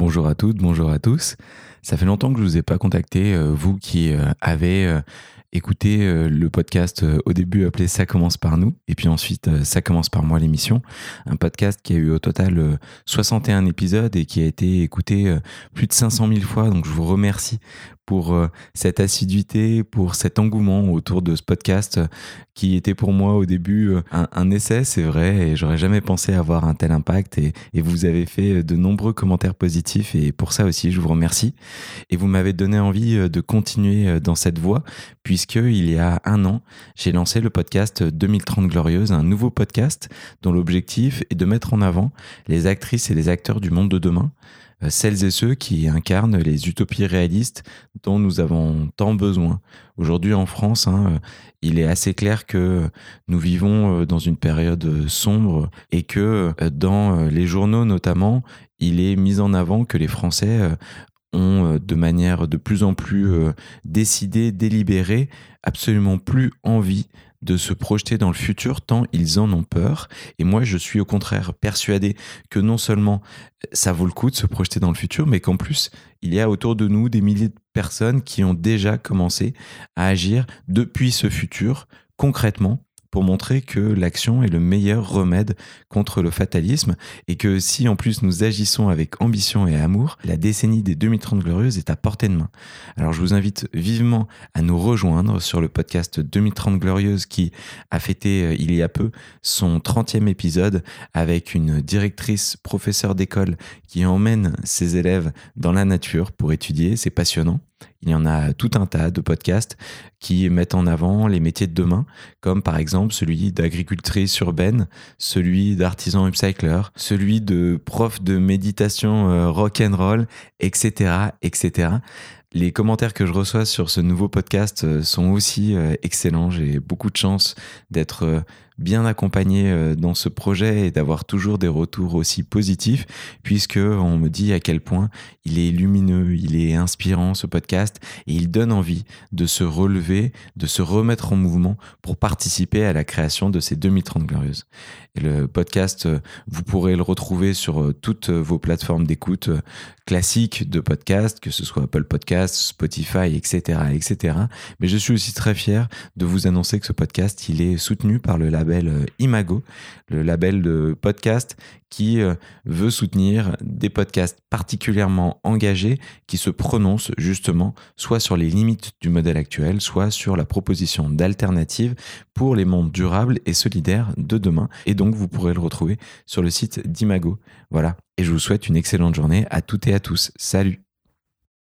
Bonjour à toutes, bonjour à tous. Ça fait longtemps que je vous ai pas contacté, euh, vous qui euh, avez euh, écouté le podcast au début appelé Ça commence par nous, et puis ensuite Ça commence par moi l'émission. Un podcast qui a eu au total 61 épisodes et qui a été écouté plus de 500 000 fois, donc je vous remercie pour euh, cette assiduité, pour cet engouement autour de ce podcast euh, qui était pour moi au début euh, un, essai, c'est vrai, et j'aurais jamais pensé avoir un tel impact. Et, vous avez fait de nombreux commentaires positifs, et pour ça aussi, je vous remercie. Et vous m'avez donné envie de continuer dans cette voie, puisque il y a un an, j'ai lancé le podcast 2030 Glorieuse, un nouveau podcast dont l'objectif est de mettre en avant les actrices et les acteurs du monde de demain celles et ceux qui incarnent les utopies réalistes dont nous avons tant besoin. Aujourd'hui en France, hein, euh, il est assez clair que nous vivons euh, dans une période sombre et que dans les journaux notamment, il est mis en avant que les Français ont de manière de plus en plus décidée, délibérée, absolument plus envie de se projeter dans le futur tant ils en ont peur. Et moi, je suis au contraire persuadé que non seulement ça vaut le coup de se projeter dans le futur, mais qu'en plus, il y a autour de nous des milliers de personnes qui ont déjà commencé à agir depuis ce futur concrètement pour montrer que l'action est le meilleur remède contre le fatalisme et que si en plus nous agissons avec ambition et amour, la décennie des 2030 glorieuses est à portée de main. Alors je vous invite vivement à nous rejoindre sur le podcast 2030 glorieuses qui a fêté euh, il y a peu son 30e épisode avec une directrice professeure d'école qui emmène ses élèves dans la nature pour étudier, c'est passionnant. Il y en a tout un tas de podcasts qui mettent en avant les métiers de demain, comme par exemple celui d'agricultrice urbaine, celui d'artisan upcycler, celui de prof de méditation euh, rock and roll, etc., etc. Les commentaires que je reçois sur ce nouveau podcast euh, sont aussi euh, excellents. J'ai beaucoup de chance d'être bien accompagné euh, dans ce projet et d'avoir toujours des retours aussi positifs, puisque on me dit à quel point il est lumineux, il est inspirant ce podcast et il donne envie de se relever, de se remettre en mouvement pour participer à la création de ces 2030 glorieuses. Et le podcast, euh, vous pourrez le retrouver sur euh, toutes vos plateformes d'écoute classiques de podcast, que ce soit Apple Podcast, Spotify, etc., etc. Mais je suis aussi très fier de vous annoncer que ce podcast, il est soutenu par le label euh, Imago, le label de podcast qui euh, veut soutenir des podcasts particulièrement engagés qui se prononcent justement soit sur les limites du modèle actuel, soit sur la proposition d'alternatives pour les mondes durables et solidaires de demain. Et donc, vous pourrez le retrouver sur le site d'Imago. Voilà. Et je vous souhaite une excellente journée à toutes et à tous. Salut